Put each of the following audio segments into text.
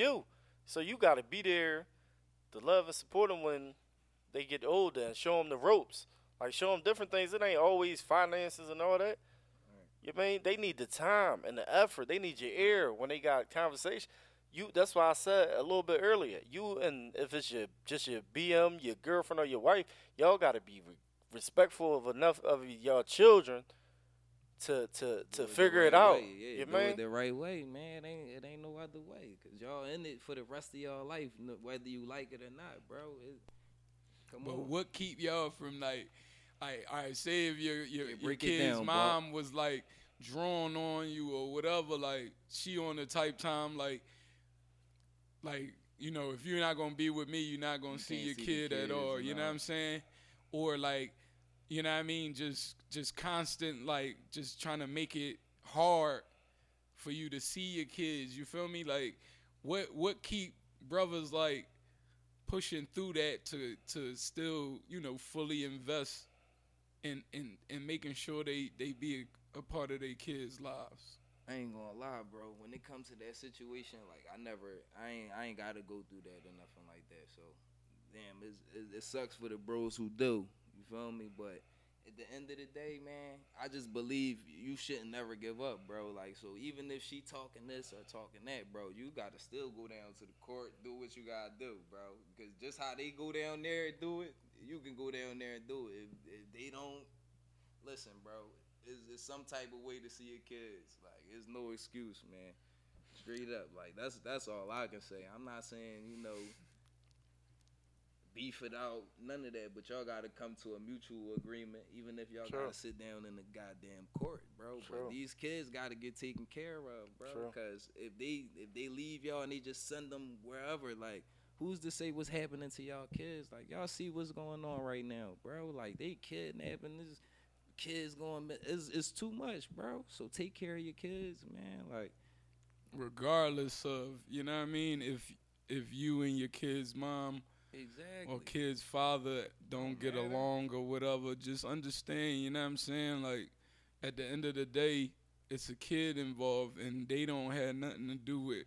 you. So you got to be there to love and support them when they get older and show them the ropes. Like show them different things. It ain't always finances and all that. You mean they need the time and the effort. They need your ear when they got conversation. You that's why I said a little bit earlier. You and if it's your just your BM, your girlfriend or your wife, y'all got to be re- respectful of enough of your children to to to Do the figure right it out. way, Yeah, you do mean? it the right way, man. It ain't it ain't no other way, cause y'all in it for the rest of y'all life, whether you like it or not, bro. It, come But on. what keep y'all from like, I I say if your your, Yeah, your kid's down, mom was like drawn on you or whatever, like she on the type time like, like you know if you're not gonna be with me, you're not gonna You see your see the kid at all. and You know what I'm saying? Or like, you know what I mean? Just just constant like just trying to make it hard for you to see your kids. You feel me? Like, what what keep brothers like pushing through that to to still you know fully invest in in in making sure they they be a, a part of their kids' lives. I ain't gonna lie, bro. When it comes to that situation, like I never, I ain't, I ain't gotta go through that or nothing like that. So, damn, it's, it, it sucks for the bros who do. Feel me? But at the end of the day, man, I just believe you shouldn't never give up, bro. Like, so even if she talking this or talking that, bro, you gotta still go down to the court, do what you gotta do, bro. Because just how they go down there and do it, you can go down there and do it. If, if they don't, listen, bro. It's, it's some type of way to see your kids. Like, it's no excuse, man. Straight up, like that's that's all I can say. I'm not saying you know beef it out, none of that. But y'all got to come to a mutual agreement, even if y'all True. got to sit down in the goddamn court, bro. True. But these kids got to get taken care of, bro. True. Because if they if they leave y'all and they just send them wherever, like. Who's to say what's happening to y'all kids? Like y'all see what's going on right now, bro. Like they kidnapping this kids going. It's it's too much, bro. So take care of your kids, man. Like Regardless of you know what I mean, if if you and your kid's mom exactly. or kid's father don't get along or whatever, just understand, you know what I'm saying? Like at the end of the day, it's a kid involved and they don't have nothing to do with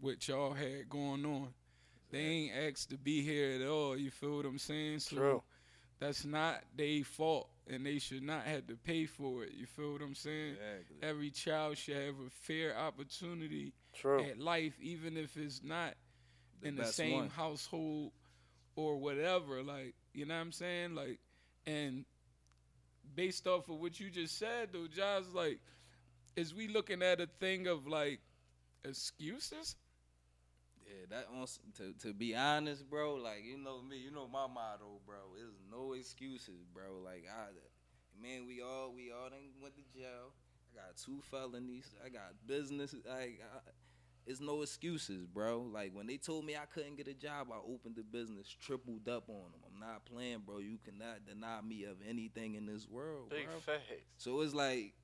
what y'all had going on. They ain't asked to be here at all, you feel what I'm saying? So True. that's not their fault and they should not have to pay for it. You feel what I'm saying? Exactly. Every child should have a fair opportunity True. at life, even if it's not The in the best same one. household or whatever. Like, you know what I'm saying? Like, and based off of what you just said, though, Josh, like, is we looking at a thing of like excuses? Yeah, that s- to to be honest, bro. Like you know me, you know my motto, bro. Is no excuses, bro. Like I, man, we all we all done went to jail. I got two felonies. I got business. Like I, it's no excuses, bro. Like when they told me I couldn't get a job, I opened the business, tripled up on them. I'm not playing, bro. You cannot deny me of anything in this world, Big bro. facts. So it's like,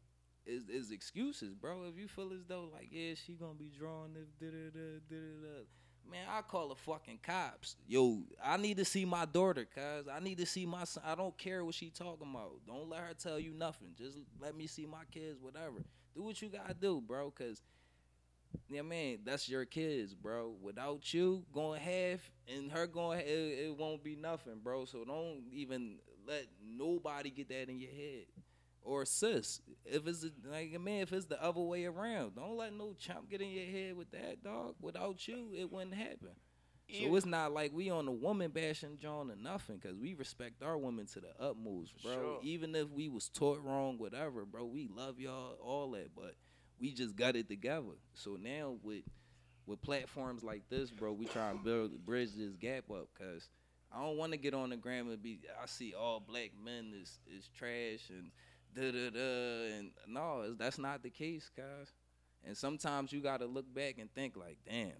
it's, it's excuses, bro. If you feel as though like, yeah, she gonna be drawing if da da da da da. Man, I call the fucking cops. Yo, I need to see my daughter, cuz. I need to see my son. I don't care what she talking about. Don't let her tell you nothing. Just let me see my kids, whatever. Do what you gotta do, bro, cuz. Yeah, man, that's your kids, bro. Without you going half and her going, it, it won't be nothing, bro. So don't even let nobody get that in your head or sis. If it's the- like man, if it's the other way around, don't let no chump get in your head with that dog. Without you, it wouldn't happen. So it's not like we on the woman bashing John or nothing, cause we respect our women to the utmost, bro. Sure. Even if we was taught wrong, whatever, bro, we love y'all, all that, but we just got it together. So now with with platforms like this, bro, we try and build bridge this gap up, cause I don't want to get on the gram and be. I see all black men is is trash and da da da, and no, that's not the case, guys. And sometimes you gotta look back and think like, damn,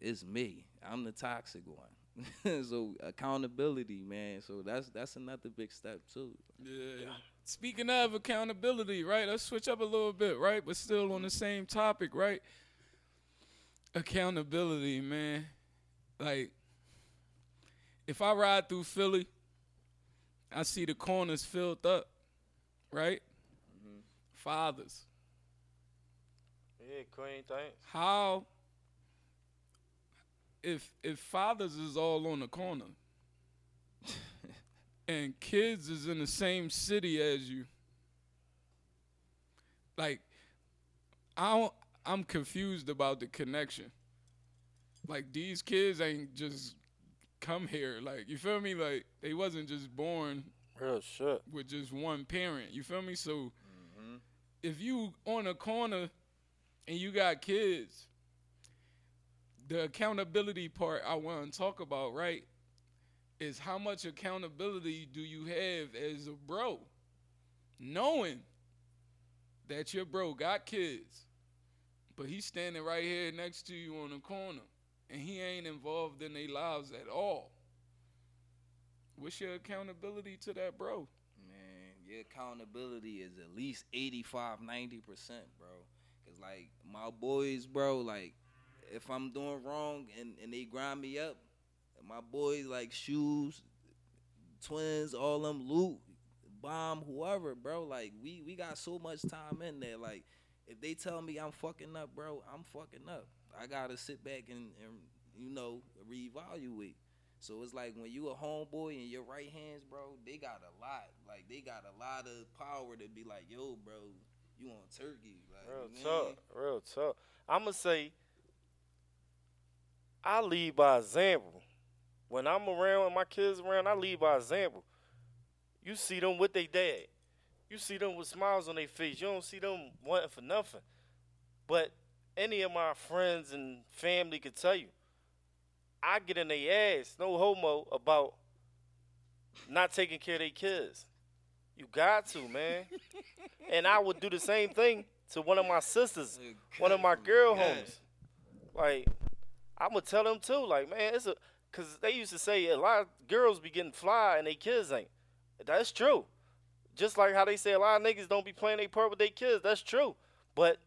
it's me. I'm the toxic one. so accountability, man. So that's that's another big step too. Yeah. Speaking of accountability, right? Let's switch up a little bit, right? But still on the same topic, right? Accountability, man. Like, if I ride through Philly, I see the corners filled up, right? Mm-hmm. Fathers. Yeah, Queen, thanks. How if if fathers is all on the corner and kids is in the same city as you, like I don't, I'm confused about the connection. Like these kids ain't just come here. Like you feel me? Like they wasn't just born Real shit. with just one parent. You feel me? So mm-hmm. if you on a corner and you got kids, the accountability part I want to talk about, right, is how much accountability do you have as a bro, knowing that your bro got kids, but he's standing right here next to you on the corner, and he ain't involved in their lives at all. What's your accountability to that bro? Man, your accountability is at least 85, 90%, bro. Cause like my boys, bro, like if I'm doing wrong and, and they grind me up, my boys like shoes, twins, all them loot, bomb, whoever, bro. Like we we got so much time in there. Like if they tell me I'm fucking up, bro, I'm fucking up. I gotta sit back and, and you know reevaluate. So it's like when you a homeboy and your right hands, bro, they got a lot. Like they got a lot of power to be like, yo, bro, you on turkey. Like, Real you know what I mean? tough. Real tough. I'ma say I lead by example. When I'm around and my kids around, I lead by example. You see them with their dad. You see them with smiles on their face. You don't see them wanting for nothing. But any of my friends and family could tell you, I get in their ass, no homo, about not taking care of their kids. You got to, man. and I would do the same thing to one of my sisters, one of my girl homies. Like, I'm gonna tell them too. Like, man, it's a because they used to say a lot of girls be getting fly and they kids ain't. That's true. Just like how they say a lot of niggas don't be playing their part with their kids. That's true. But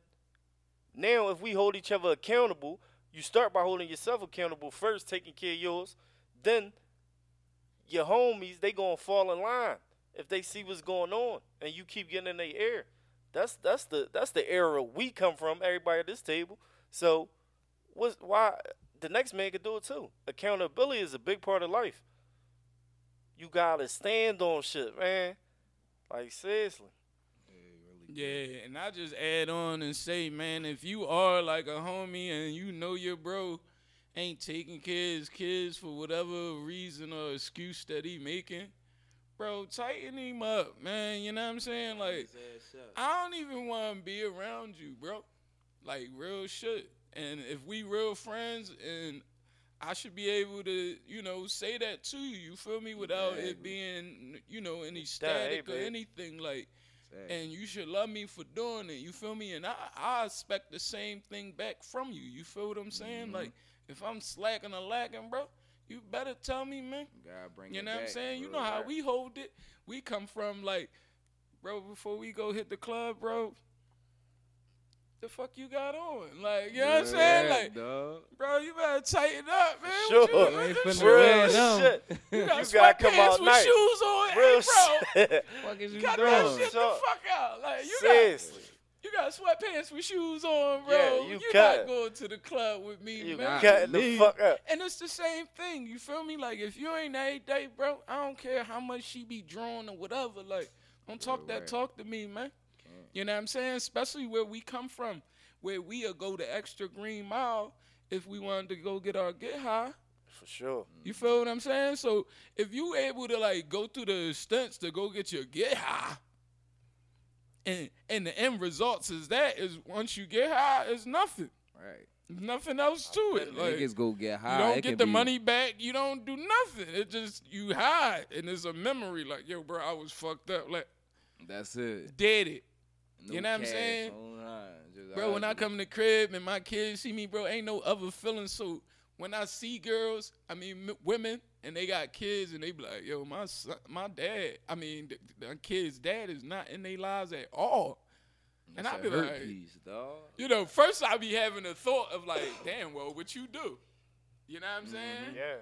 now, if we hold each other accountable, you start by holding yourself accountable first, taking care of yours. Then your homies, they gonna fall in line if they see what's going on, and you keep getting in their ear. That's that's the that's the era we come from. Everybody at this table. So, what's why the next man could do it too? Accountability is a big part of life. You gotta stand on shit, man. Like seriously. Yeah, and I just add on and say, man, if you are like a homie and you know your bro ain't taking care of his kids for whatever reason or excuse that he making, bro, tighten him up, man. You know what I'm saying? Like, His ass up. I don't even want to be around you, bro. Like real shit. And if we real friends, and I should be able to, you know, say that to you. You feel me? Without it Exactly. being, you know, any hey, static or anything like. Exactly. And you should love me for doing it. You feel me? And I, I expect the same thing back from you. You feel what I'm saying? Mm-hmm. Like if I'm slacking or lacking, bro, you better tell me, man. Gotta bring You it know what I'm back, saying? You know how we hold it. We come from like, bro, before we go hit the club, bro. The fuck you got on? Like, you know what I'm saying? Like, dog. bro, you better tighten up, man. Sure. What you, You what you finna Real them. shit. You got You gotta come sweatpants out with nice. shoes on. Real hey, bro. shit. Fuck is you Cut doing? that shit the fuck out. Like, you got You got sweatpants with shoes on, bro. Yeah, you you cut. not going to the club with me, You man. cutting the fuck up. And it's the same thing. You feel me? Like if you ain't every day, bro, I don't care how much she be drawn or whatever. Like, don't talk Right, that right. talk to me, man. You know what I'm saying? Especially where we come from, where we'll go the extra green mile if we wanted to go get our get high. For sure. You feel what I'm saying? So if you able to like go through the stunts to go get your get high, and and the end results is that is once you get high, it's nothing. Right. Nothing else to it. Like, Niggas go get high. you don't it get the be- money back. You don't do nothing. It just you hide, and it's a memory. Like yo, bro, I was fucked up. Like That's it. did it, No You know what I'm saying? just bro. When I come in the crib and my kids see me, bro, ain't no other feeling. So when I see girls, I mean m- women, and they got kids, and they be like, yo, my son, my dad, I mean, the, the kid's dad is not in their lives at all. And It's I a be like, piece, dog. you know, first I be having a thought of like, damn, well, what you do? You know what I'm saying? Yeah.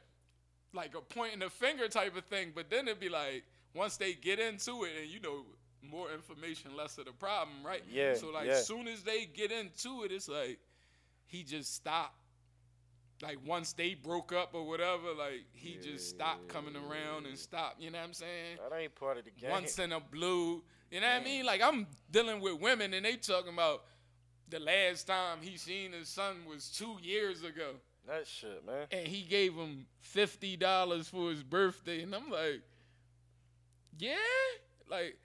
like a pointing the finger type of thing. But then it'd be like once they get into it, and you know, more information, less of the problem, right? Yeah, So like, yeah. soon as they get into it, it's like he just stopped. like once they broke up or whatever, like he just stopped coming around and stopped. You know what I'm saying? That ain't part of the game. Once in a blue. You know what I mean? Like I'm dealing with women and they talking about the last time he seen his son was two years ago, that shit, man. and he gave him fifty dollars for his birthday, and I'm like, yeah, like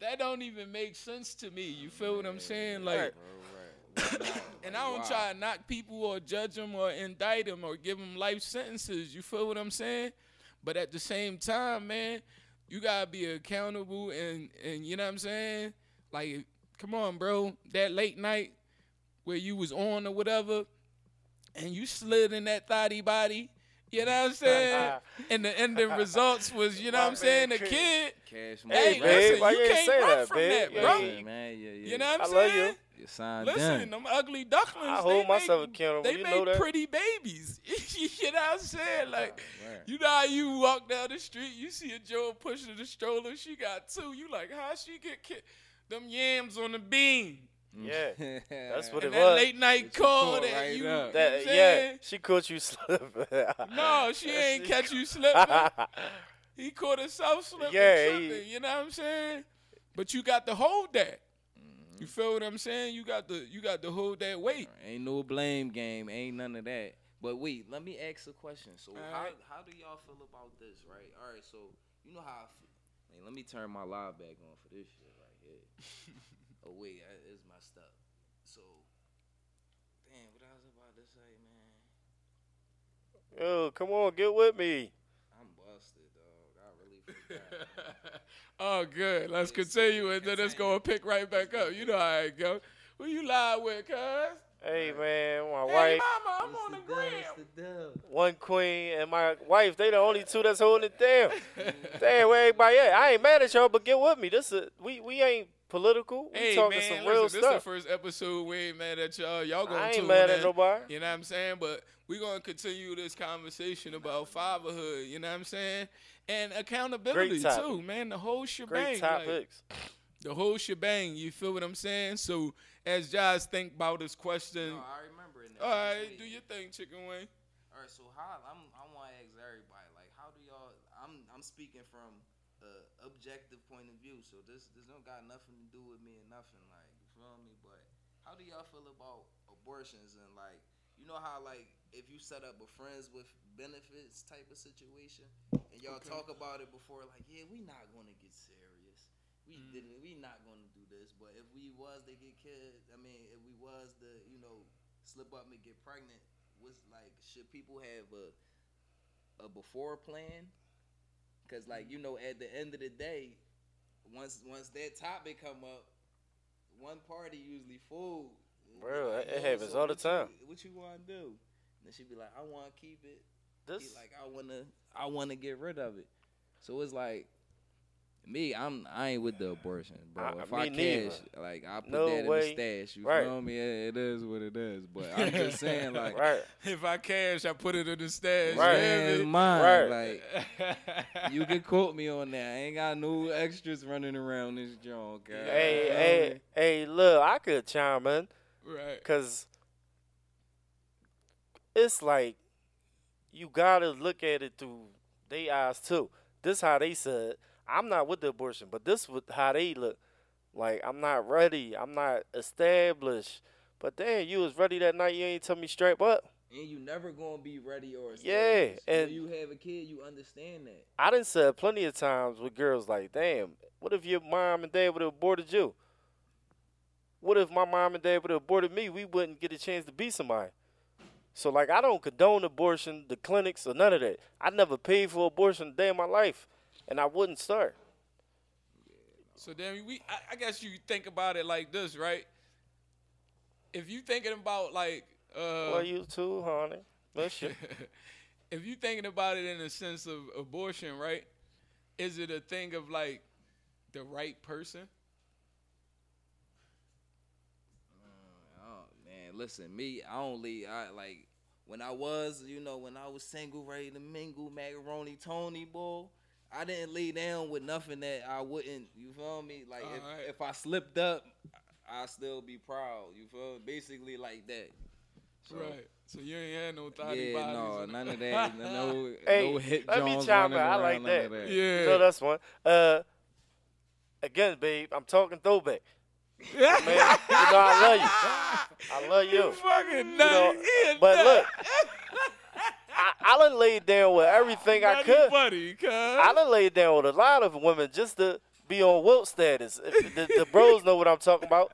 that don't even make sense to me. You feel what I'm saying? Like. And I don't Wow. try to knock people or judge them or indict them or give them life sentences. You feel what I'm saying? But at the same time, man, you gotta be accountable and and you know what I'm saying? Like, come on, bro. That late night where you was on or whatever, and you slid in that thotty body. You know what I'm saying? and the ending results was, you know My what I'm saying? man The kid. Cash Hey, babe, listen, why you you can't say run that, from babe? that, Yeah, bro. yeah. man, yeah, yeah. You know what I'm I love saying? you. You signed Listen, done. them ugly ducklings. I they hold myself make, accountable. They You make know that. pretty babies. you know what I'm saying? Like, Right. you know how you walk down the street, you see a Joe pushing the stroller, she got two. You like, how she get ki- them yams on the beam? Yeah, that's what And it that was. late night call that right you, up. you know what That I'm yeah, saying? she caught you slipping. No, she ain't She- catch you slipping. he caught himself slipping. Yeah, he- you know what I'm saying? But you got to hold that. Mm-hmm. You feel what I'm saying? You got to you got to hold that weight. Ain't no blame game. Ain't none of that. But wait, let me ask a question. So how Alright. how do y'all feel about this, right? All right, so you know how I feel. Hey, let me turn my live back on for this shit right here. Oh wait, I- it's messed up. So, damn, what I was about to say, man. Yo, come on, get with me. I'm busted, dog. I really forgot. oh, good. Let's continue and then it's gonna pick right back up. You know how it go. Who you lie with, cuz? Hey man, my Hey, wife, mama, I'm It's on the dub, gram. the one queen, and my wife. They the only two that's holding it down. Damn, where everybody at? I ain't mad at y'all, but get with me. This is we we ain't political. We Hey talking man, some real listen, this stuff. is the first episode. We ain't mad at y'all. Y'all gonna I ain't tune mad in. at nobody. You know what I'm saying? But we gonna continue this conversation about fatherhood. You know what I'm saying? And accountability too, man. The whole shebang. Great like, topics. the whole shebang. You feel what I'm saying? So as Josh think about this question, No, I remember it all right, Wait. do your thing, Chicken Wing. All right, so how I'm I want to ask everybody like how do y'all I'm I'm speaking from a objective point of view, so this this don't got nothing to do with me and nothing like you feel me. But how do y'all feel about abortions and like you know how like if you set up a friends with benefits type of situation and y'all Okay. talk about it before like yeah we not gonna get serious. We Mm. didn't. We not gonna do this. But if we was to get kids, I mean, if we was to, you know, slip up and get pregnant, was like, should people have a a before plan? Cause like you know, at the end of the day, once once that topic come up, one party usually fold. Bro, Like, it- happens so all the what you- time. what you want to do? And she be like, I want to keep it. This He like I wanna I wanna get rid of it. So it's like me, I'm I ain't with the abortion, bro. I- if me I neither. cash, like I put No that in the stash. You Right. feel me? It, it is what it is. But I'm just saying, like, right. If I cash, I put it in the stash. Right. man, it's mine. Right. Like you can quote me on that. I ain't got no extras running around this joint. Okay? Hey, hey, hey, look, I could chime in right. because it's like you gotta look at it through their eyes too. This how they said. I'm not with the abortion, but this with how they look. Like I'm not ready. I'm not established. But damn, you was ready that night. You ain't tell me straight up. And you never gonna be ready or Yeah, and- when you have a kid, you understand that. I done said plenty of times with girls like, damn, what if your mom and dad would have aborted you? What if my mom and dad would have aborted me? We wouldn't get a chance to be somebody. So like I don't condone abortion, the clinics or none of that. I never paid for abortion a day in my life. And I wouldn't start. So then we, I, I guess you think about it like this, right? If you thinking about like, uh, well, you too, honey. Miss you. if you thinking about it in the sense of abortion, right? Is it a thing of like the right person? Oh man, listen, me, I only I like when I was, you know, when I was single, ready to mingle, macaroni Tony boy. I didn't lay down with nothing that I wouldn't. You feel me? Like if, Alright. if I slipped up, I still be proud. You feel? Basically like that. So, Right. So you ain't had no thotty Yeah, bodies. no, none of that. No, Hey, no hit let me Jones chime running in. I around, like that. of that. Yeah. So that's one. Uh, again, babe, I'm talking throwback. Man, you know I love you. I love you. You fucking know, nutty. He a but look, I, I done laid down with everything I could. cuz. I done laid down with a lot of women just to be on Wilt status. The, the bros know what I'm talking about.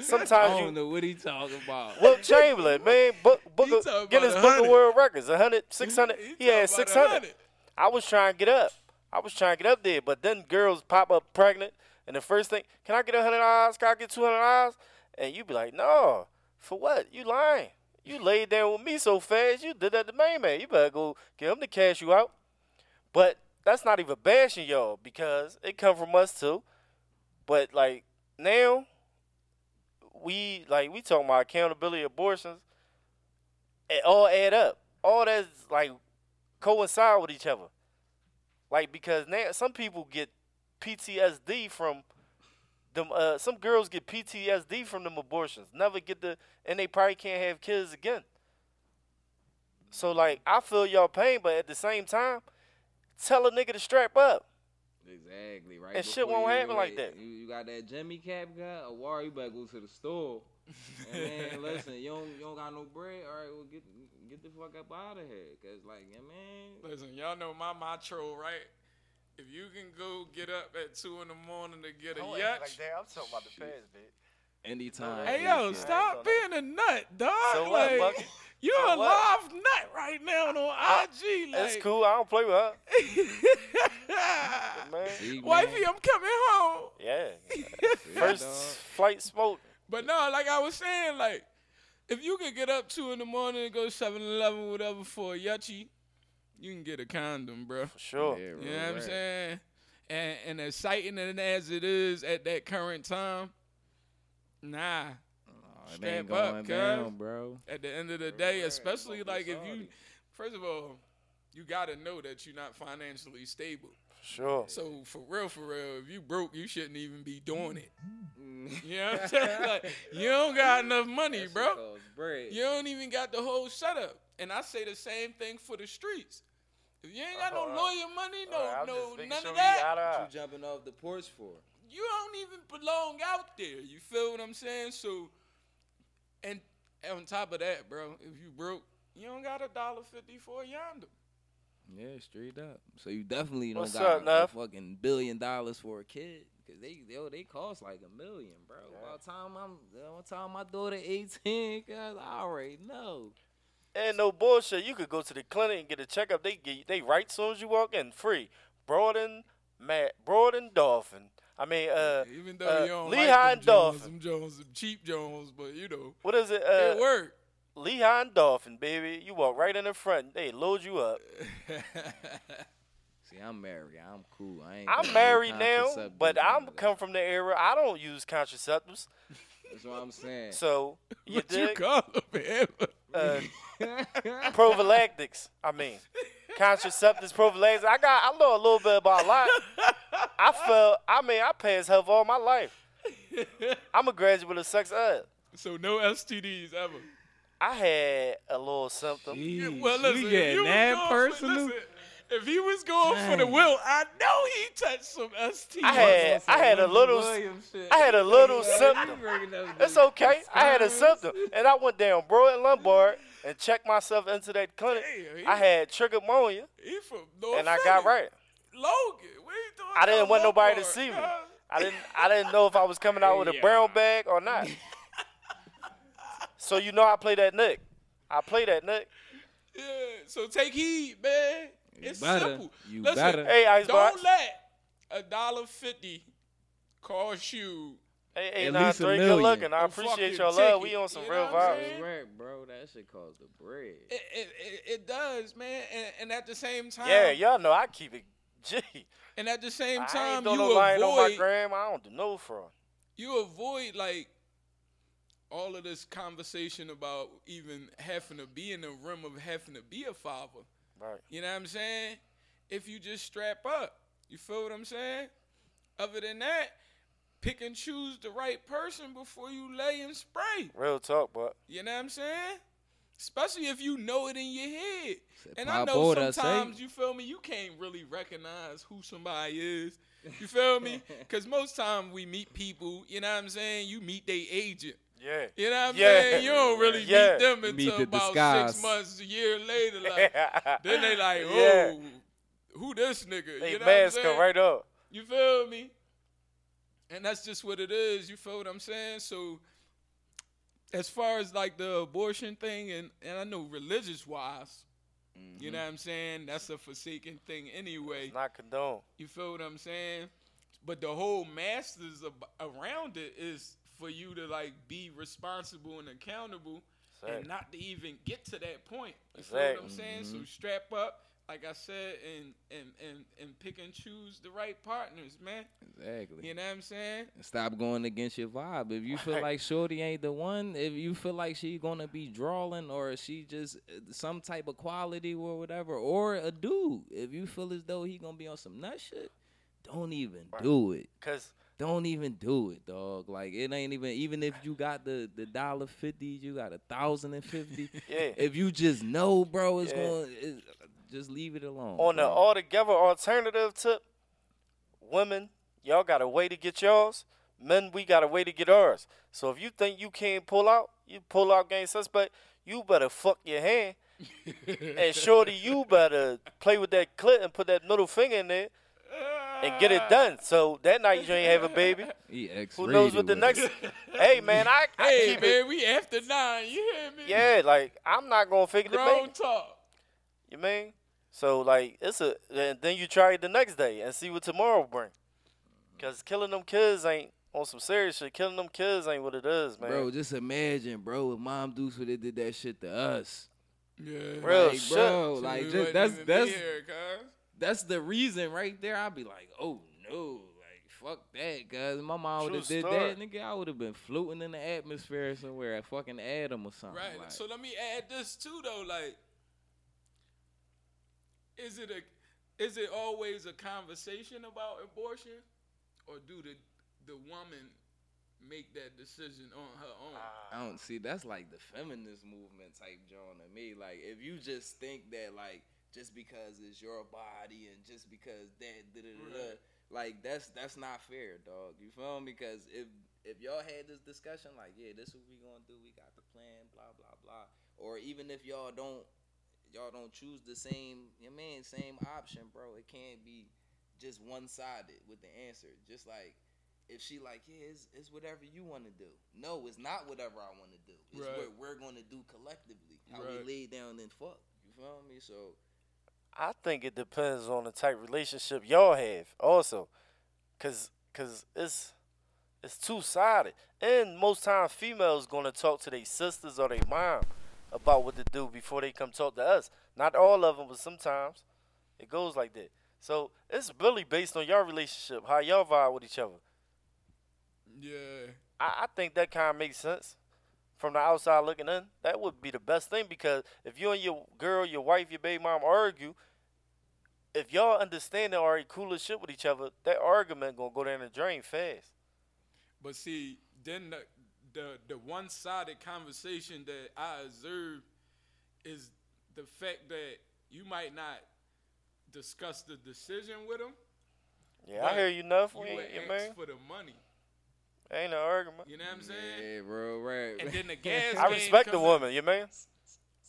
Sometimes I don't you. know what he talking about. Wilt Chamberlain, man, book, book a, Guinness Book of World Records, 100, 600. He- he He had 600. 100. I was trying to get up. I was trying to get up there, but then girls pop up pregnant, and the first thing, can I get hundred dollars? Can I get two hundred dollars? And you be like, no, for what? You lying? You laid down with me so fast, you did that to main man. You better go get him to cash you out. But that's not even bashing y'all because it come from us too. But like now, we like we talking about accountability abortions. It all add up. All that's like coincide with each other. Like because now some people get PTSD from them. Uh, some girls get PTSD from them abortions. Never get the, and they probably can't have kids again. So like I feel y'all pain, but at the same time, tell a nigga to strap up. Exactly, right? And shit won't happen like that. You, you got that Jimmy cap guy, or why you better go to the store. and man, listen, you don't you don't got no bread. All right, well get get the fuck up out of here, cause like yeah, man, Listen, y'all know my motto, right? If you can go get up at two in the morning to get a yatch, that. I'm talking about the past, bitch. anytime. hey yo, yeah. stop being a nut, dog. So like, Bucky? you're So a what? live nut right now on IG. Like, It's cool. I don't play with her, man. See, man. Wifey, I'm coming home. Yeah. First dog. flight smoke. But no, like I was saying, like if you could get up two in the morning and go 7-Eleven, whatever for a yuchi, you can get a condom, bro. For sure. Yeah, You know right, what I'm saying? And and exciting as it is at that current time, nah. Oh, it ain't up, going cuz. down, bro. At the end of the day, right. especially Fuck like if you, first of all, you gotta know that you're not financially stable. For sure. So for real, for real, if you broke, you shouldn't even be doing it. Mm. You know what I'm saying? Like you don't got enough money, That bro. You don't even got the whole setup. And I say the same thing for the streets. If you ain't got no lawyer money, no, Alright, no, none sure of that, eye to eye. What you jumping off the porch for? you don't even belong out there. You feel what I'm saying? So, and on top of that, bro, if you broke, you don't got a dollar fifty for yonder. Yeah, straight up. So you definitely don't What's got up, a Neff? fucking billion dollars for a kid because they they they cost like a million, bro. Yeah. By the time I'm by the time my daughter eighteen, cause I already know. And no bullshit. You could go to the clinic and get a checkup. They get they right soon as you walk in, free. Broad and Matt, Broad and Dauphin. I mean, uh, Even though uh, you don't Lehigh like and them Jones, Dauphin. them Jones, them cheap Jones, but you know, what is it? it Uh, worked. Lehigh and Dauphin, baby. You walk right in the front. They load you up. See, I'm married. I'm cool. I ain't. I'm married now, but I'm of come from the era. I don't use contraceptives, That's what I'm saying. so you what you dig? call them, man? Uh, prophylactics. I mean, contraceptives, prophylactics. I got. I know a little bit about a lot. I felt. I mean, I passed health all my life. I'm a graduate of sex ed. So no STDs ever. I had a little symptom. Jeez, well, listen, you if getting that going personal? listen, if he was going for the will, I know he touched some STDs. I had. I had a little. I had a little symptom. It's okay. I had a symptom, and I went down Broad and Lombard and checked myself into that clinic. Damn, he- I had trichomoniasis, He from North and I got right. Logan, what you doing? I didn't want nobody to see me. I didn't. I didn't know if I was coming out with a Yeah. brown bag or not. So you know I play that Nick. I play that Nick. Yeah, so take heed, man. It's better. simple. You Listen, better. Hey, Icebox. Don't let a dollar fifty cost you. Hey, hey, At nine least a good million. looking. I oh, A appreciate your love. We on some you real know vibes. saying? Bro. That shit cost the bread. It, it, it, it does, man. And, and at the same time, Yeah, y'all know I keep it G. And at the same I time, ain't doing you no lying on my avoid gram. I don't do no fraud. you avoid like all of this conversation about even having to be in the room of having to be a father. Right. You know what I'm saying? If you just strap up, you feel what I'm saying? Other than that, pick and choose the right person before you lay and spray. Real talk, but You know what I'm saying? Especially if you know it in your head. And I "Pa know boda, say." sometimes you feel me, you can't really recognize who somebody is. You feel me? Because most time we meet people, you know what I'm saying? You meet their agent. Yeah. You know what I'm Yeah. saying? You don't really Yeah. meet them Meet until the about disguise. six months, a year later. Like, then they like, oh, Yeah. who this nigga? They you know mask what I'm saying? right up. You feel me? And that's just what it is. You feel what I'm saying? So, as far as like the abortion thing, and, and I know religious wise, you mm-hmm. know what I'm saying? That's a forsaken thing anyway. It's not condoned. You feel what I'm saying? But the whole masters of, around it is for you to like be responsible and accountable, Exactly. and not to even get to that point. You feel what I'm Exactly. saying? So mm-hmm. strap up, like I said, and and and and pick and choose the right partners, man. Exactly. You know what I'm saying? Stop going against your vibe. If you feel like Shorty ain't the one, if you feel like she gonna be drawing or she just uh, some type of quality or whatever, or a dude, if you feel as though he gonna be on some nut shit, don't even Right. do it. Cause Don't even do it, dog. Like it ain't even even if you got the the dollar fifty, you got a thousand and fifty. yeah. if you just know, bro, it's Yeah. going. It, just leave it alone. On the altogether alternative tip, women, y'all got a way to get yours. Men, we got a way to get ours. So if you think you can't pull out, you pull out game suspect, you better fuck your hand. and shorty, you better play with that clit and put that middle finger in there and get it done. So that night you ain't have a baby. He Who knows what the next? hey man, I, I Hey keep man, it. we after nine. You hear me? Yeah, like I'm not gonna figure the Grown baby. talk. You mean? So like it's a and then you try it the next day and see what tomorrow bring. Cause killing them kids ain't on some serious shit. Killing them kids ain't what it is, man. Bro, just imagine, bro, if Mom Deuce would have did that shit to us. Yeah. Real like, shit. bro, So like just, that's that's here, that's the reason right there. I'd be like, oh no, like fuck that, cause my mom would have did story. that, nigga. I would have been floating in the atmosphere somewhere at fucking Adam or something. Right. like- So let me add this too, though. Like, is it a, is it always a conversation about abortion, or do the the woman make that decision on her own? I don't see that's like the feminist movement type John to me. Like if you just think that like just because it's your body and just because that da, da, da, da, Right. like that's that's not fair, dog. You feel me? Because if if y'all had this discussion, like yeah, this what we gonna do. We got the plan, blah blah blah. Or even if y'all don't y'all don't choose the same, you know what I mean, same option, bro. It can't be just one sided with the answer. Just like if she like, yeah, it's, it's whatever you want to do. No, it's not whatever I want to do. It's Right. what we're going to do collectively. How Right. we lay down and fuck. You feel me? So I think it depends on the type of relationship y'all have also. Cause cause it's it's two sided. And most times females gonna talk to their sisters or their mom about what to do before they come talk to us. Not all of them, but sometimes it goes like that. So it's really based on your relationship, how y'all vibe with each other. Yeah. I, I think that kind of makes sense from the outside looking in. That would be the best thing because if you and your girl, your wife, your baby mom argue, if y'all understand and are cool as shit with each other, that argument gonna go down the drain fast. But see, then the the, the one sided conversation that I observe is the fact that you might not discuss the decision with them. Yeah, I hear you enough, You you yeah, ask man. for the money. Ain't no argument. You know what I'm saying? yeah, bro, right. And then the gas game I game respect the come in. woman, you man.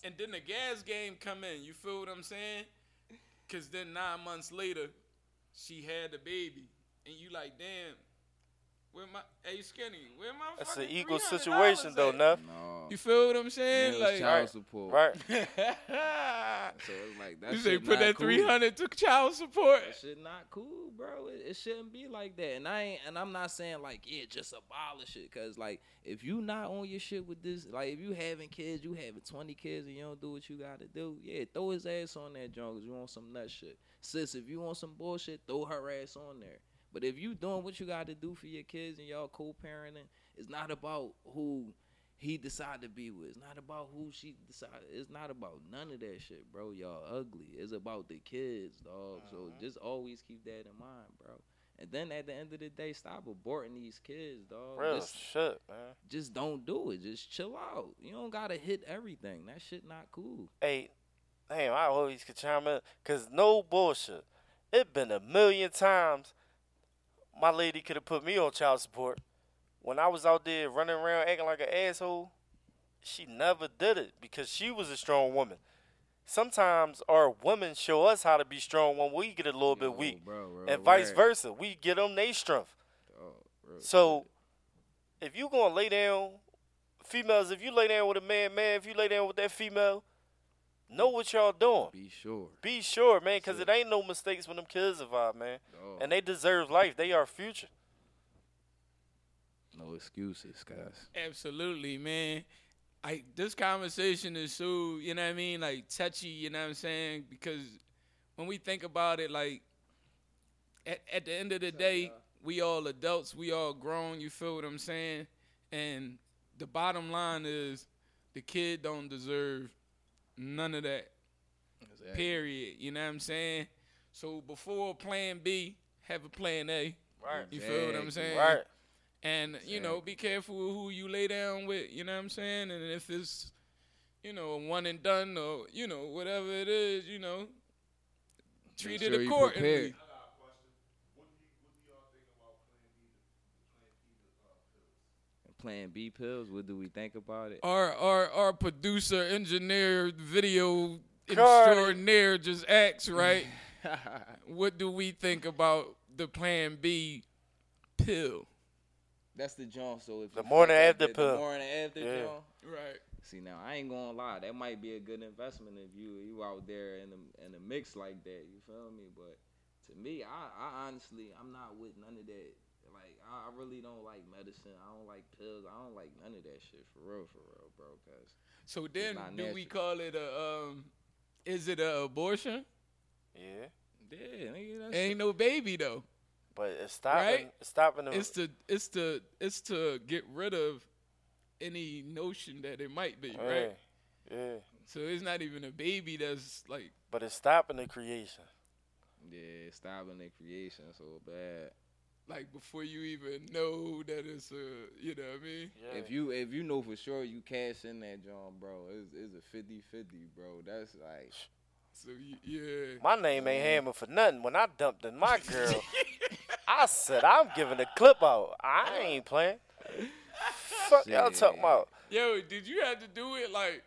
And then the gas game come in. You feel what I'm saying? Cause then nine months later, she had the baby, and you like, damn, where my hey skinny, where my That's an fucking equal $300 situation though, at? Neff. no, You feel what I'm saying? man, like, child Right. support. Right. So it's like that you say put that cool. 300 to child support. That shit not cool, bro. It, it shouldn't be like that. And I ain't, and I'm not saying like yeah, just abolish it, cause like if you not on your shit with this, like if you having kids, you having 20 kids, and you don't do what you gotta do, yeah, throw his ass on that joint, cause you want some nut shit. Sis, if you want some bullshit, throw her ass on there. But if you doing what you gotta do for your kids and y'all co-parenting, it's not about who he decided to be with. It's not about who she decided. It's not about none of that shit, bro. Y'all ugly. It's about the kids, dog. So uh-huh. just always keep that in mind, bro. And then at the end of the day, stop aborting these kids, dog. Real Just, shit, man. just don't do it. Just chill out. You don't gotta hit everything. That shit not cool. Hey, damn, I always could chime in. Because no bullshit. It been a million times my lady could have put me on child support. When I was out there running around acting like an asshole, she never did it because she was a strong woman. Sometimes our women show us how to be strong when we get a little Yo, bit weak. bro, real and vice versa. We get them their strength. Oh, dog, real So, if you gonna lay down, females, if you lay down with a man, man, if you lay down with that female, know what y'all doing. Be sure. Be sure, man, because Shit. it ain't no mistakes when them kids survive, man. Dog. And they deserve life. They are future. no excuses, guys. Absolutely, man. I this conversation is so, you know what I mean, like touchy, you know what I'm saying? Because when we think about it, like at, at the end of the day, we all adults, we all grown, you feel what I'm saying? And the bottom line is the kid don't deserve none of that. Period. You know what I'm saying? So before plan B, have a plan A. Right. You feel what I'm saying? Right. And you know, be careful who you lay down with. You know what I'm saying? And if it's, you know, one and done or you know whatever it is, you know, treat it accordingly. Plan B pills. What do we think about it? Our our our producer, engineer, video Cardi. extraordinaire just asked right. what do we think about the Plan B pill? That's the joint. So if The morning after the- pill. The morning after Yeah. joint. Right. See now, I ain't gonna lie. That might be a good investment if you you out there in the in a mix like that. You feel me? But to me, I I honestly I'm not with none of that. Like I, I really don't like medicine. I don't like pills. I don't like none of that shit for real, for real, bro. Cause So then, not do we call it a um? Is it a abortion? Yeah. yeah, nigga, that's Ain't no baby though. But it's stopping. Right? It's stopping them. It's to it's to it's to get rid of any notion that it might be, yeah. right? Yeah. So it's not even a baby that's like But it's stopping the creation. yeah, stopping the creation so bad. Like before you even know that it's a you know what I mean? Yeah. If you if you know for sure you cash in that John, bro, it's, it's a 50-50, bro. That's like So y- yeah. My name ain't Hammer for nothing. When I dumped in my girl, I said I'm giving the clip out. I ain't playing. Fuck y'all talking about? Yo, did you have to do it like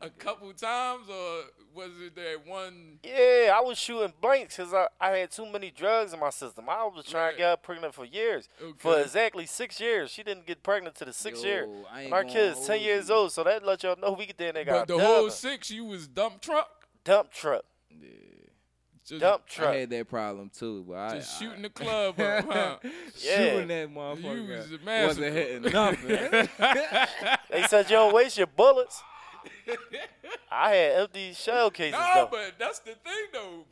a couple times or was it that one Yeah, I was shooting blanks because I, I had too many drugs in my system. I was trying Right. to get her pregnant for years. For exactly six years. She didn't get pregnant to the sixth Yo, year. I ain't And our kid's 10 hold years you. old, so that let y'all know we get there they got but the a whole six you was dump truck? dump truck. yeah. Just, Dump I truck. had that problem too, but I just I- shooting the club up, huh? Yeah. shooting that You motherfucker was a wasn't hitting nothing. They said you don't waste your bullets. I had empty shell cases No, though. but that's the thing though.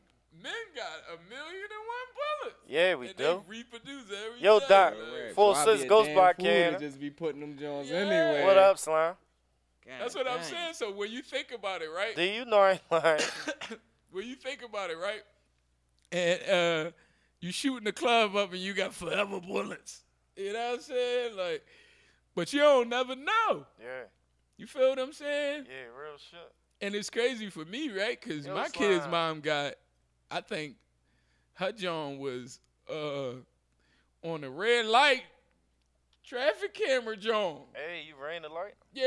Men got a million and one bullets. Yeah, we and do. They reproduce every Yo, day, Doc, man. Full So sis Ghost damn Block fool can. Just be putting them Jones Yeah. anyway. What up, Slime? God That's what I'm saying. So when you think about it, right? Do you know I ain't lying? when you think about it, right? And uh, you shooting the club up and you got forever bullets. You know what I'm saying? Like, but you don't never know. Yeah, You feel what I'm saying? yeah, real shit. And it's crazy for me, right? Because my kid's Slime. mom got, I think, her John was uh, on a red light traffic camera, John. Hey, you ran the light? Yeah.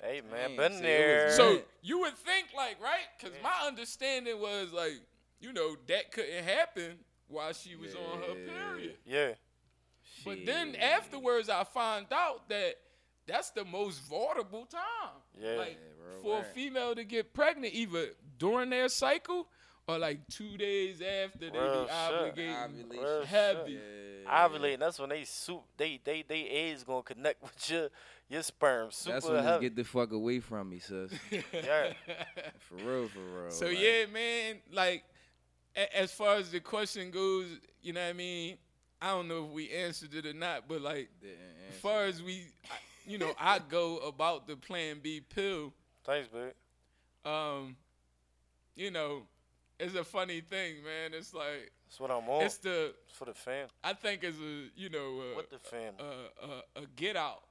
Hey, man, Damn, been see, there. So you would think like right, because my understanding was like, you know, that couldn't happen while she was on her period. yeah, But then afterwards, I find out that that's the most vulnerable time. Yeah. Like Yeah, real for a female to get pregnant, either during their cycle or like two days after they Real be shit. obligating. Ovulation. Real Heavy. Yeah. ovulating. That's when they soup. They they they eggs gonna connect with your your sperm. Super That's when it's heavy. get the fuck away from me, sis. Yeah. For real, for real. So like, yeah, man. Like, a- as far as the question goes, you know what I mean. I don't know if we answered it or not, but like, as far as we, I- you know, I go about the Plan B pill. Thanks, babe. Um, you know, it's a funny thing, man. It's like That's what I'm on. it's the It's for the fan. I think it's a you know uh, What the fan? uh, uh, a get out.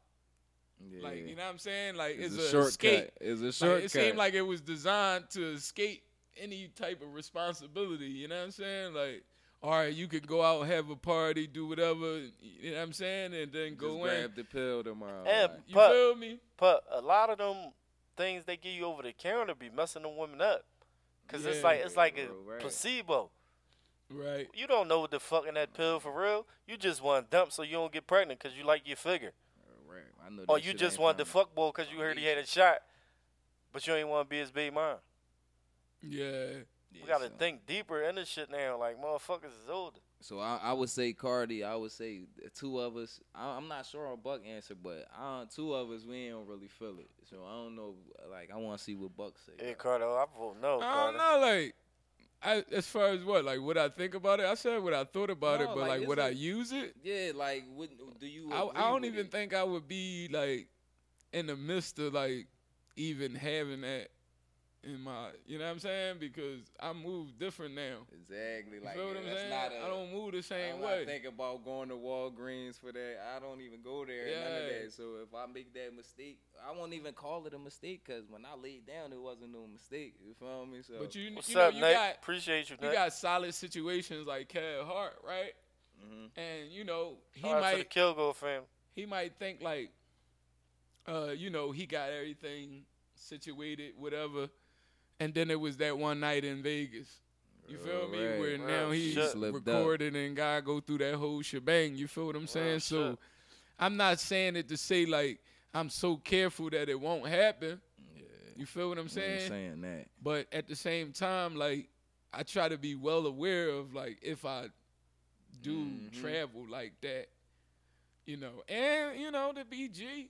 Yeah. Like you know what I'm saying? Like it's, it's, a, a, shortcut. escape. It's a Like, shortcut. it seemed like it was designed to escape any type of responsibility. You know what I'm saying? Like, all right, you could go out, have a party, do whatever. You know what I'm saying, and then Just go in. grab the pill tomorrow. Yeah, like, You But- feel me? But a lot of them things they give you over the counter be messing them women up. Cause it's like it's like a right. placebo. Right. You don't know what the fuck in that pill for real. You just want to dump so you don't get pregnant because you like your figure, right. I know or you just want the fuck boy because you oh, heard he had a shot, but you ain't want to be his big mom. Yeah. Yeah, We gotta so- think deeper in this shit now. Like motherfuckers is older. So I, I would say Cardi. I would say the two of us. I, I'm not sure on Buck answer, but uh, two of us we don't really feel it. So I don't know. Like I want to see what Buck say. Hey Cardo, I vote no. I don't Cardo. know, like. I, as far as what, like what I think about it, I said what I thought about it, but like, like, it's would I use it? Yeah, like what do you? I, I don't with even it? think I would be like in the midst of like even having that in my, you know what I'm saying? Because I move different now. exactly. You Like feel what I'm saying? not a, I don't move the same way. I'm way. not thinking about going to Walgreens for that. I don't even go there. None of Yeah. that. So if I make that mistake, I won't even call it a mistake because when I laid down, it wasn't no mistake. You feel me? So. but you, What's you know, up, you Nate? got Appreciate you, you Nate. got solid situations like Kevin Hart, right? Mm-hmm. And you know he Shout out to the might Kilgore fam. he might think like, uh, you know, he got everything situated, whatever. And then it was that one night in Vegas. You feel me? Right. Where Right. now he's Shit. Slipped recording and gotta go through that whole shebang. You feel what I'm saying? Right, so shit. I'm not saying it to say like I'm so careful that it won't happen. Yeah. You feel what I'm saying? I'm saying? saying that. But at the same time, like I try to be well aware of like if I do Mhm. travel like that, you know, and you know the BG,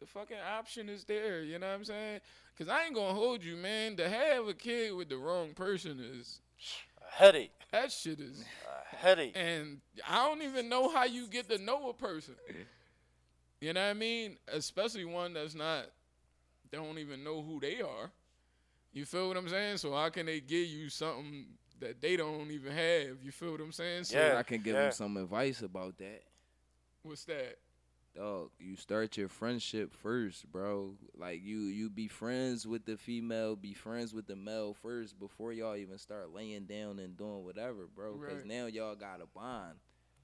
the fucking option is there. You know what I'm saying? Cause I ain't gonna hold you, man. To have a kid with the wrong person is A headache. that shit is, A headache. and I don't even know how you get to know a person. You know what I mean? Especially one that's not, don't even know who they are. You feel what I'm saying? So how can they give you something that they don't even have? You feel what I'm saying? So Yeah. I can give yeah. him some advice about that. what's that? Dog, you start your friendship first, bro. Like you, you be friends with the female, be friends with the male first before y'all even start laying down and doing whatever, bro. Because now y'all got a bond.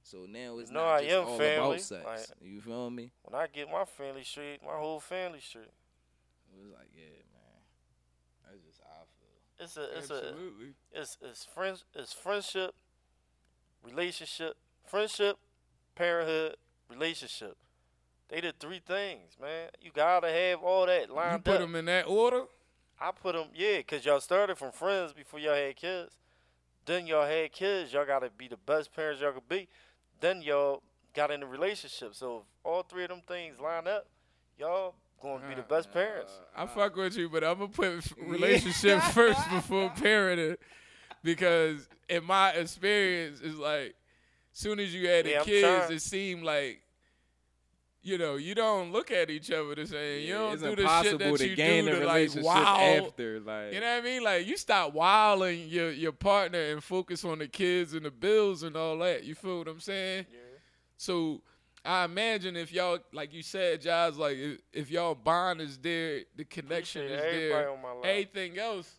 So now it's No, not I just am all family. about sex. Like- you feel me? When I get my family straight, my whole family straight. It was like, yeah, man. That's just how I feel. It's a it's a it's it's friends it's friendship, relationship, friendship, parenthood, relationship. They the three things, man. You gotta have all that lined up. You put up. them in that order. I put them, yeah, cause y'all started from friends before y'all had kids. Then y'all had kids. Y'all gotta be the best parents y'all could be. Then y'all got in a relationship. So if all three of them things line up, y'all gonna be the best parents. Uh, I fuck with you, but I'm gonna put relationship first before parenting because in my experience, it's like soon as you had the Yeah, kids, it seemed like. You know, you don't look at each other the same. you don't it's do the shit that you gain do to like relationship wow. after, like You know what I mean? Like you stop wilding your your partner and focus on the kids and the bills and all that. You feel what I'm saying? Yeah. So I imagine if y'all, like you said, Josh, like if, if y'all bond is there, the connection Appreciate is there. on my life. Everything else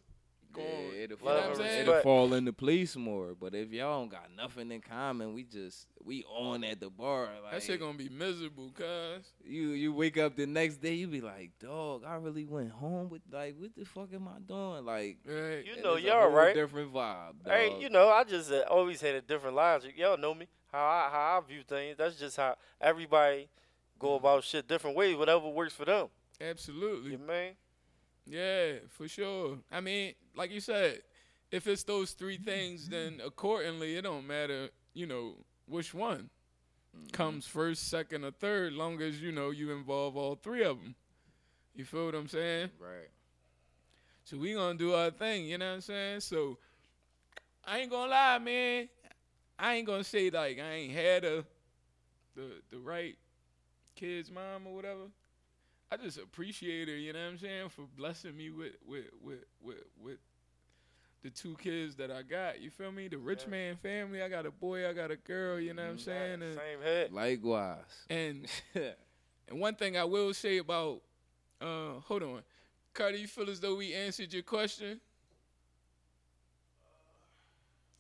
going. Yeah, it'll, you know what I'm fall, it'll respect. fall into place more. But if y'all don't got nothing in common, we just we on at the bar. Like that shit gonna be miserable, cuz. you you wake up the next day, you be like, dog, I really went home with like, what the fuck am I doing? Like, Right. You know y'all whole right. Different vibe. Hey, you know, I just uh, always had a different logic. Y'all know me. How I how I view things. That's just how everybody go about shit different ways. Whatever works for them. Absolutely. You mean? Yeah, for sure. I mean, like you said, if it's those three things, then accordingly, it don't matter, you know, which one comes mm-hmm. first, second, or third, long as you know you involve all three of them. You feel what I'm saying? right. So we gonna do our thing, you know what I'm saying? So I ain't gonna lie, man. I ain't gonna say like I ain't had a the the right kid's mom or whatever. I just appreciate her, you know what I'm saying, for blessing me with with with with, with the two kids that I got. You feel me? The rich Yeah. man family. I got a boy. I got a girl. You know what I'm saying? And, Same head. Likewise. and and one thing I will say about uh hold on. Carter, you feel as though we answered your question?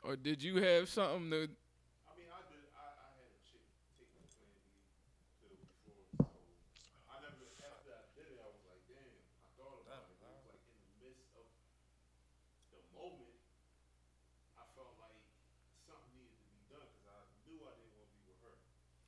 Or did you have something to I mean, I did. I, I had a chick take my Plan B pill before, so I never. After I did it, I was like, damn. I thought about it. But it was like in the midst of the moment, I felt like something needed to be done because I knew I didn't want to be with her Right. Mm-hmm. the rest of my life, whether it's just like a relationship or you, uh, uh, like uh, a girlfriend, boyfriend relationship, or you know, parenting relationship. Like I didn't want her in my life forever. You know what I'm saying? So that opportunity came up,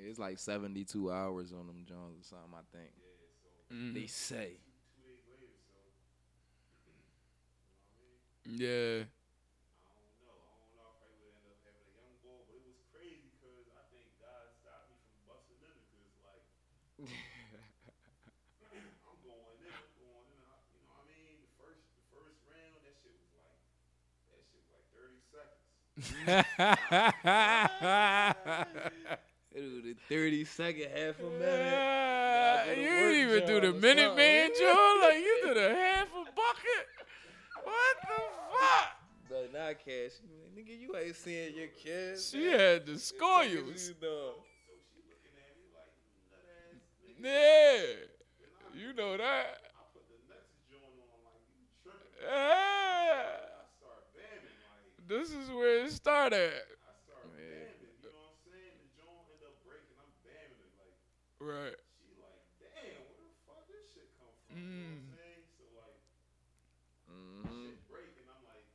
It's like 72 hours on them Jones or something, I think. Yeah, so Mhm. They say. two days later, so you know what I mean? Yeah. I don't know. I don't know. I would end up having a young boy, but it was crazy because I think God stopped me from busting in because like. I'm going in, going in. You know what I mean? The first, the first round, that shit was like, that shit was like 30 seconds. Was the 30 second, half a minute. Yeah, Gotta do the you didn't even do the minute man, Joe. Like you did a half a bucket. What the fuck? But not cash. Nigga, you ain't seeing your kids. She had to score you. You know. So she looking at me like, nut ass nigga. Yeah, you know that. I put the next joint on like, you tripping. Yeah, I start bamming like, this is where it started. I start Yeah. bamming. You know what I'm saying? The joint end up breaking. I'm bamming it like. Right. She like, damn, where the fuck this shit come from? You know Mm. what I'm saying? So like, Mhm. shit break, and I'm like,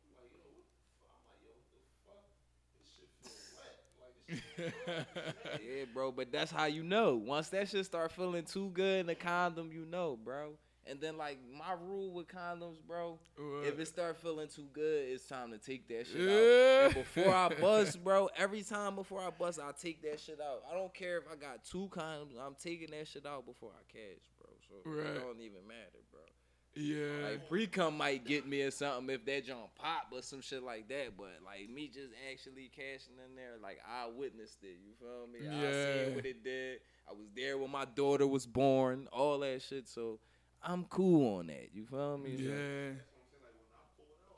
I'm like, yo, what the fuck? I'm like, yo, what the fuck? This shit feel wet. Like this shit feel wet. Yeah, bro, but that's how you know. Once that shit start feeling too good in the condom, you know, bro. And then like my rule with condoms, bro, if it start feeling too good, it's time to take that shit out. And before I bust, bro, every time before I bust, I take that shit out. I don't care if I got two condoms, I'm taking that shit out before I cash, bro. So Right. it don't even matter, bro. yeah. Like pre cum might get me or something if that joint pop or some shit like that. But like me just actually cashing in there, like I witnessed it. You feel me? Yeah. I seen what it did. I was there when my daughter was born, all that shit. So I'm cool on that. You feel me? So Yeah.